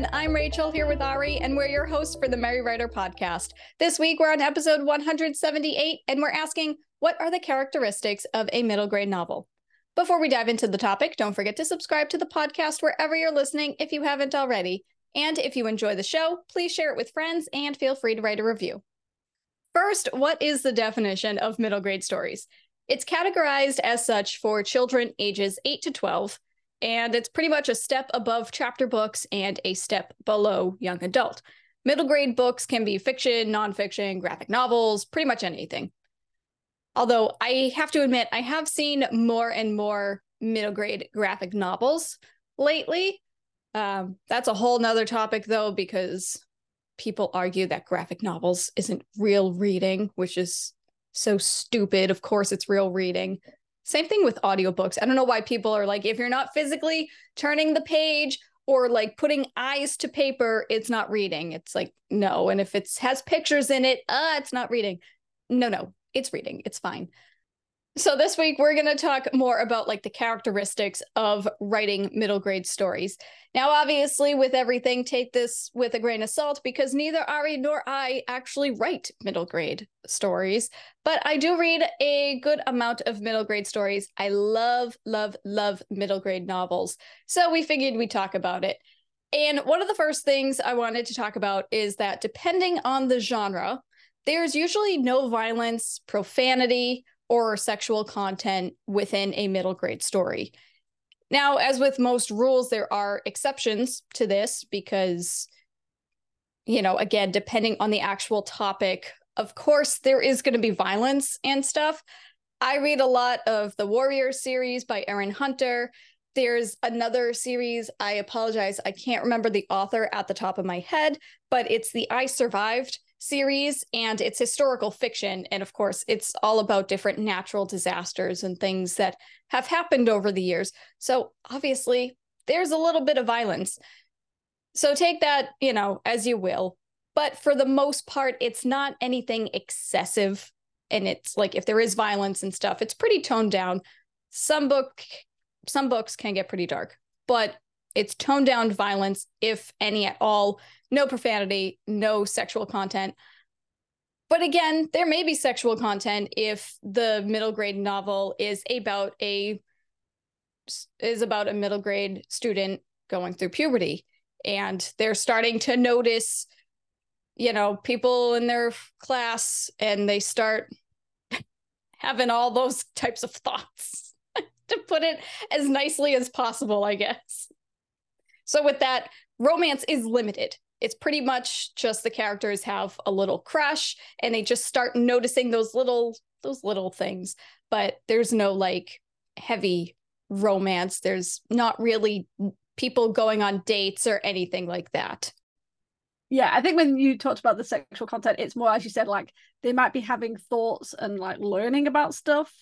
everyone. I'm Rachel here with Ari, and we're your hosts for the Merry Writer podcast. This week, we're on episode 178, and we're asking what are the characteristics of a middle grade novel? Before we dive into the topic, don't forget to subscribe to the podcast wherever you're listening if you haven't already. And if you enjoy the show, please share it with friends and feel free to write a review. First, what is the definition of middle grade stories? It's categorized as such for children ages 8 to 12 and it's pretty much a step above chapter books and a step below young adult. Middle grade books can be fiction, nonfiction, graphic novels, pretty much anything. Although I have to admit, I have seen more and more middle grade graphic novels lately. Um, that's a whole nother topic, though, because people argue that graphic novels isn't real reading, which is so stupid. Of course, it's real reading. Same thing with audiobooks. I don't know why people are like, if you're not physically turning the page or like putting eyes to paper, it's not reading. It's like, no. And if it has pictures in it, uh, it's not reading. No, no, it's reading. It's fine. So this week we're going to talk more about like the characteristics of writing middle grade stories. Now obviously with everything take this with a grain of salt because neither Ari nor I actually write middle grade stories, but I do read a good amount of middle grade stories. I love love love middle grade novels. So we figured we'd talk about it. And one of the first things I wanted to talk about is that depending on the genre, there's usually no violence, profanity, or sexual content within a middle grade story. Now, as with most rules, there are exceptions to this because, you know, again, depending on the actual topic, of course, there is going to be violence and stuff. I read a lot of the Warrior series by Erin Hunter. There's another series, I apologize, I can't remember the author at the top of my head, but it's the I Survived series and it's historical fiction and of course it's all about different natural disasters and things that have happened over the years. So obviously there's a little bit of violence. So take that you know as you will but for the most part it's not anything excessive and it's like if there is violence and stuff it's pretty toned down. Some book some books can get pretty dark but it's toned down violence if any at all no profanity, no sexual content. But again, there may be sexual content if the middle grade novel is about a is about a middle grade student going through puberty and they're starting to notice you know people in their class and they start having all those types of thoughts to put it as nicely as possible i guess so with that romance is limited. It's pretty much just the characters have a little crush and they just start noticing those little those little things. But there's no like heavy romance. There's not really people going on dates or anything like that. Yeah i think when you talked about the sexual content it's more as you said like they might be having thoughts and like learning about stuff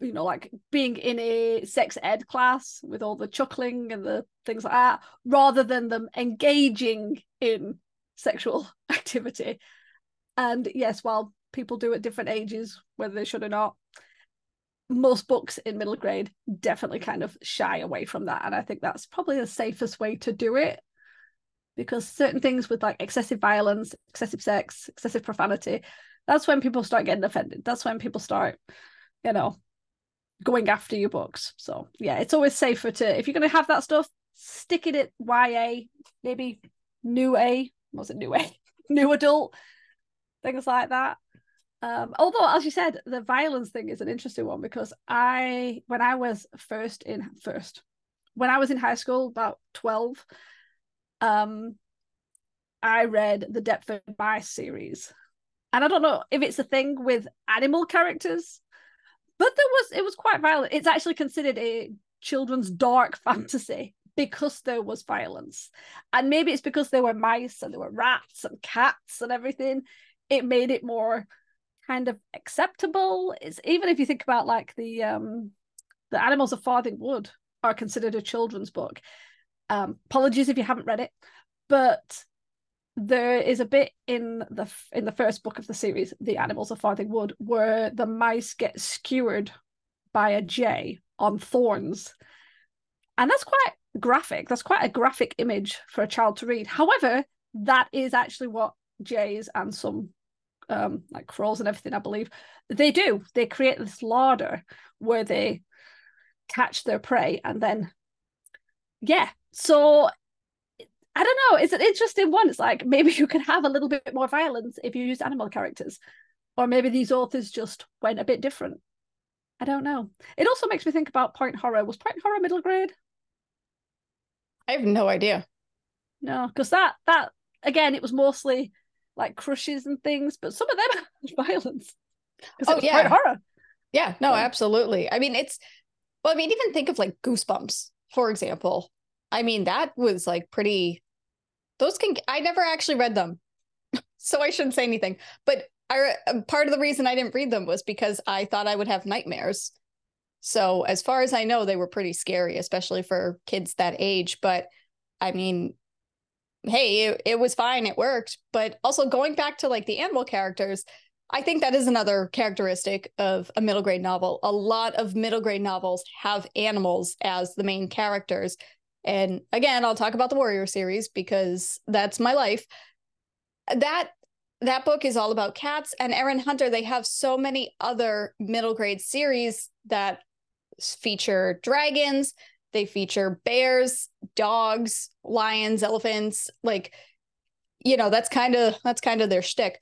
you know, like being in a sex ed class with all the chuckling and the things like that, rather than them engaging in sexual activity. And yes, while people do at different ages, whether they should or not, most books in middle grade definitely kind of shy away from that. And I think that's probably the safest way to do it because certain things with like excessive violence, excessive sex, excessive profanity, that's when people start getting offended. That's when people start, you know, going after your books. So yeah, it's always safer to if you're going to have that stuff, stick it at YA, maybe new A. Was it new A? new adult, things like that. Um, although, as you said, the violence thing is an interesting one because I, when I was first in first, when I was in high school, about twelve, um, I read the Deptford Mice series, and I don't know if it's a thing with animal characters but there was it was quite violent. It's actually considered a children's dark fantasy because there was violence. And maybe it's because there were mice and there were rats and cats and everything. It made it more kind of acceptable. It's even if you think about like the um the animals of Farthing Wood are considered a children's book. Um, apologies if you haven't read it, but there is a bit in the in the first book of the series, The Animals of Farthing Wood, where the mice get skewered by a jay on thorns. And that's quite graphic. That's quite a graphic image for a child to read. However, that is actually what jays and some um like crows and everything, I believe, they do. They create this larder where they catch their prey and then yeah. So I don't know. It's an interesting one. It's like maybe you could have a little bit more violence if you use animal characters. Or maybe these authors just went a bit different. I don't know. It also makes me think about Point Horror. Was Point Horror middle grade? I have no idea. No, because that that again, it was mostly like crushes and things, but some of them had violence. Oh yeah, Point Horror. Yeah, no, yeah. absolutely. I mean, it's well, I mean, even think of like Goosebumps, for example. I mean, that was like pretty. Those can. I never actually read them, so I shouldn't say anything. But I uh, part of the reason I didn't read them was because I thought I would have nightmares. So as far as I know, they were pretty scary, especially for kids that age. But I mean, hey, it, it was fine, it worked. But also going back to like the animal characters, I think that is another characteristic of a middle grade novel. A lot of middle grade novels have animals as the main characters. And again, I'll talk about the Warrior series because that's my life. That that book is all about cats and Erin Hunter. They have so many other middle grade series that feature dragons. They feature bears dogs lions elephants like you know that's kind of that's kind of their shtick.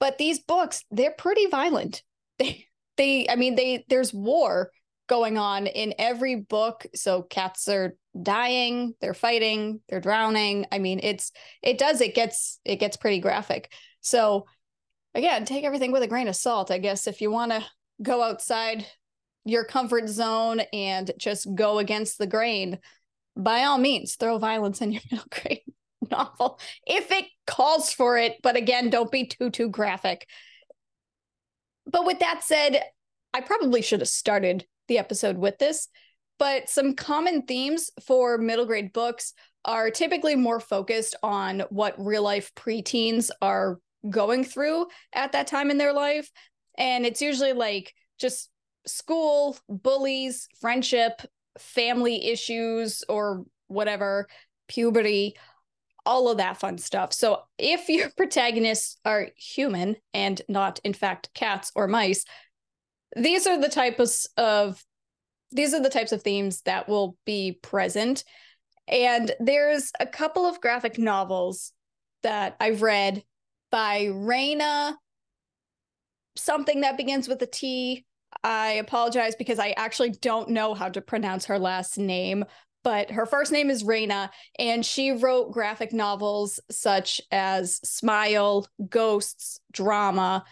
But these books they're pretty violent. They they i mean they there's war going on in every book. So cats are dying they're fighting they're drowning. I mean it's it does it gets it gets pretty graphic. So again take everything with a grain of salt i guess. If you want to go outside your comfort zone and just go against the grain by all means throw violence in your middle grade novel if it calls for it. But again don't be too too graphic. But with that said i probably should have started the episode with this but some common themes for middle grade books are typically more focused on what real life preteens are going through at that time in their life. And it's usually like just school, bullies, friendship, family issues, or whatever, puberty, all of that fun stuff. So if your protagonists are human and not, in fact, cats or mice, these are the types of these are the types of themes that will be present. And there's a couple of graphic novels that I've read by Raina, something that begins with a T. I apologize because I actually don't know how to pronounce her last name, but her first name is Raina, and she wrote graphic novels such as Smile, Ghosts, Drama,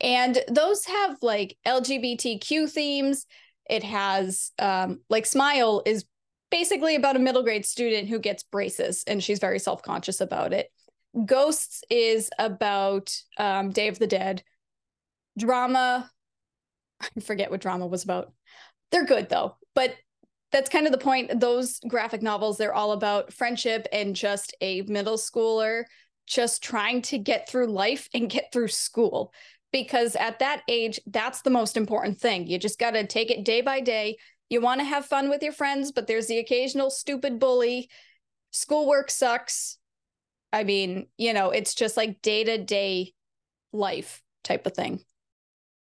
and those have like LGBTQ themes it has um, like Smile is basically about a middle grade student who gets braces and she's very self conscious about it. Ghosts is about um, Day of the Dead. Drama, I forget what drama was about. They're good though, but that's kind of the point. Those graphic novels, they're all about friendship and just a middle schooler just trying to get through life and get through school because at that age, that's the most important thing. You just got to take it day by day. You want to have fun with your friends, but there's the occasional stupid bully. Schoolwork sucks. I mean, you know, it's just like day to day life type of thing.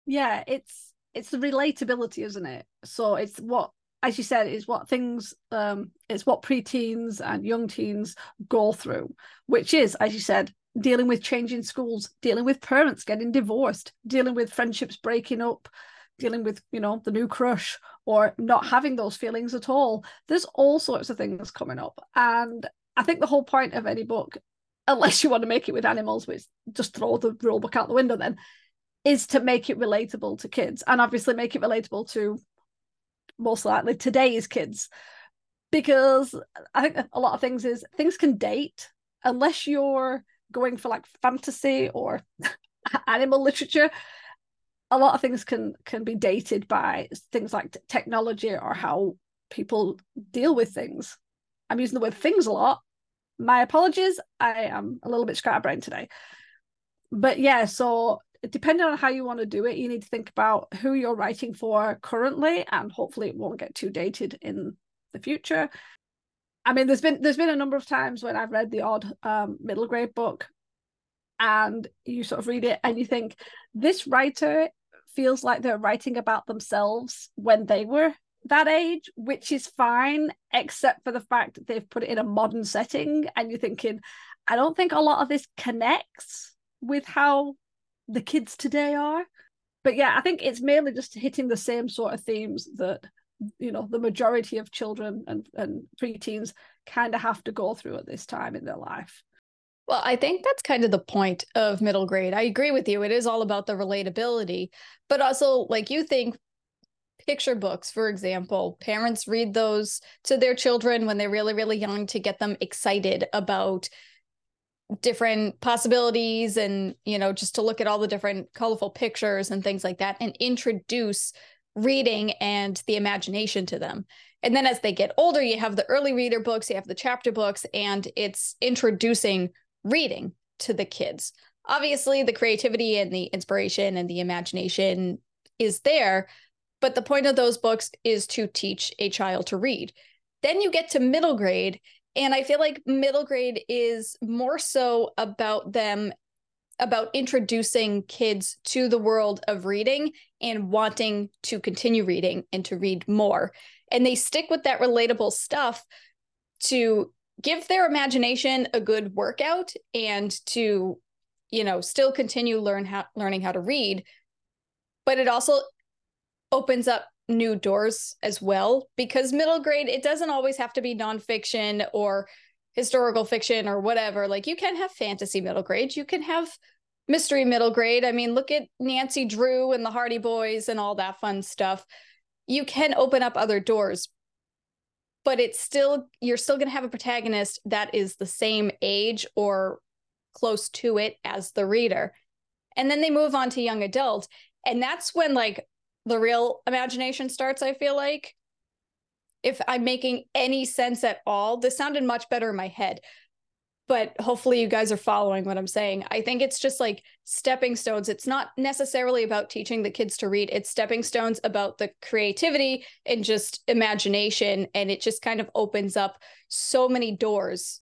Yeah, it's it's the relatability, isn't it? So it's what as you said, is what things um it's what preteens and young teens go through, which is, as you said, dealing with changing schools, dealing with parents getting divorced, dealing with friendships breaking up, dealing with, you know, the new crush or not having those feelings at all. There's all sorts of things coming up. And I think the whole point of any book, unless you want to make it with animals, which just throw the rule book out the window then, is to make it relatable to kids and obviously make it relatable to most likely today's kids. Because I think a lot of things is things can date unless you're going for like fantasy or animal literature a lot of things can can be dated by things like t- technology or how people deal with things. I'm using the word things a lot. My apologies. I am a little bit scatterbrained today. But yeah so depending on how you want to do it you need to think about who you're writing for currently and hopefully it won't get too dated in the future I mean, there's been there's been a number of times when I've read the odd um, middle grade book, and you sort of read it and you think this writer feels like they're writing about themselves when they were that age, which is fine, except for the fact that they've put it in a modern setting, and you're thinking, I don't think a lot of this connects with how the kids today are. But yeah, I think it's mainly just hitting the same sort of themes that you know the majority of children and and preteens kind of have to go through at this time in their life. Well, I think that's kind of the point of middle grade. I agree with you. It is all about the relatability, but also like you think picture books, for example, parents read those to their children when they're really, really young to get them excited about different possibilities and, you know, just to look at all the different colorful pictures and things like that and introduce reading and the imagination to them. And then as they get older, you have the early reader books, you have the chapter books, and it's introducing reading to the kids. Obviously, the creativity and the inspiration and the imagination is there, but the point of those books is to teach a child to read. Then you get to middle grade, and I feel like middle grade is more so about them about introducing kids to the world of reading and wanting to continue reading and to read more. And they stick with that relatable stuff to give their imagination a good workout and to you know still continue learn how learning how to read. But it also opens up new doors as well because middle grade it doesn't always have to be nonfiction or historical fiction or whatever. Like you can have fantasy middle grade. You can have mystery middle grade. I mean look at nancy drew and the hardy boys and all that fun stuff. You can open up other doors but it's still you're still going to have a protagonist that is the same age or close to it as the reader. And then they move on to young adult and that's when like the real imagination starts i feel like. If i'm making any sense at all this sounded much better in my head but hopefully you guys are following what I'm saying. I think it's just like stepping stones. It's not necessarily about teaching the kids to read, it's stepping stones about the creativity and just imagination. And it just kind of opens up so many doors.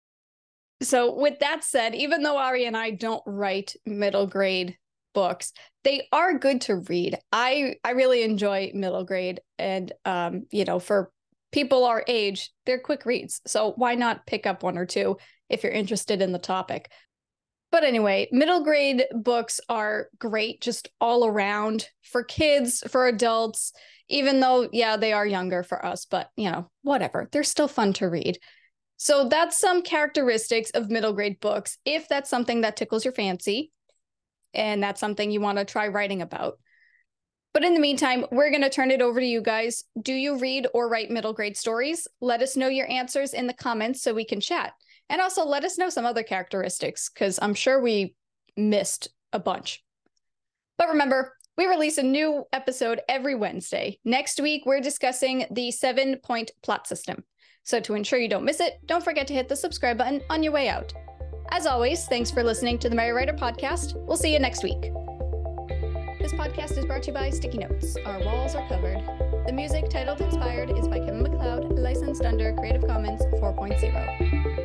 So, with that said, even though Ari and I don't write middle grade books, they are good to read. I I really enjoy middle grade and um you know for people our age, they're quick reads. So why not pick up one or two if you're interested in the topic. But anyway, middle grade books are great just all around for kids, for adults, even though, yeah, they are younger for us, but you know, whatever. They're still fun to read. So that's some characteristics of middle grade books, if that's something that tickles your fancy and that's something you want to try writing about. But in the meantime, we're going to turn it over to you guys. Do you read or write middle grade stories? Let us know your answers in the comments so we can chat. And also let us know some other characteristics because I'm sure we missed a bunch. But remember, we release a new episode every Wednesday. Next week, we're discussing the seven point plot system. So to ensure you don't miss it, don't forget to hit the subscribe button on your way out. As always, thanks for listening to the Merry Writer Podcast. We'll see you next week. This podcast is brought to you by Sticky Notes. Our walls are covered. The music titled Inspired is by Kevin MacLeod, licensed under Creative Commons 4.0.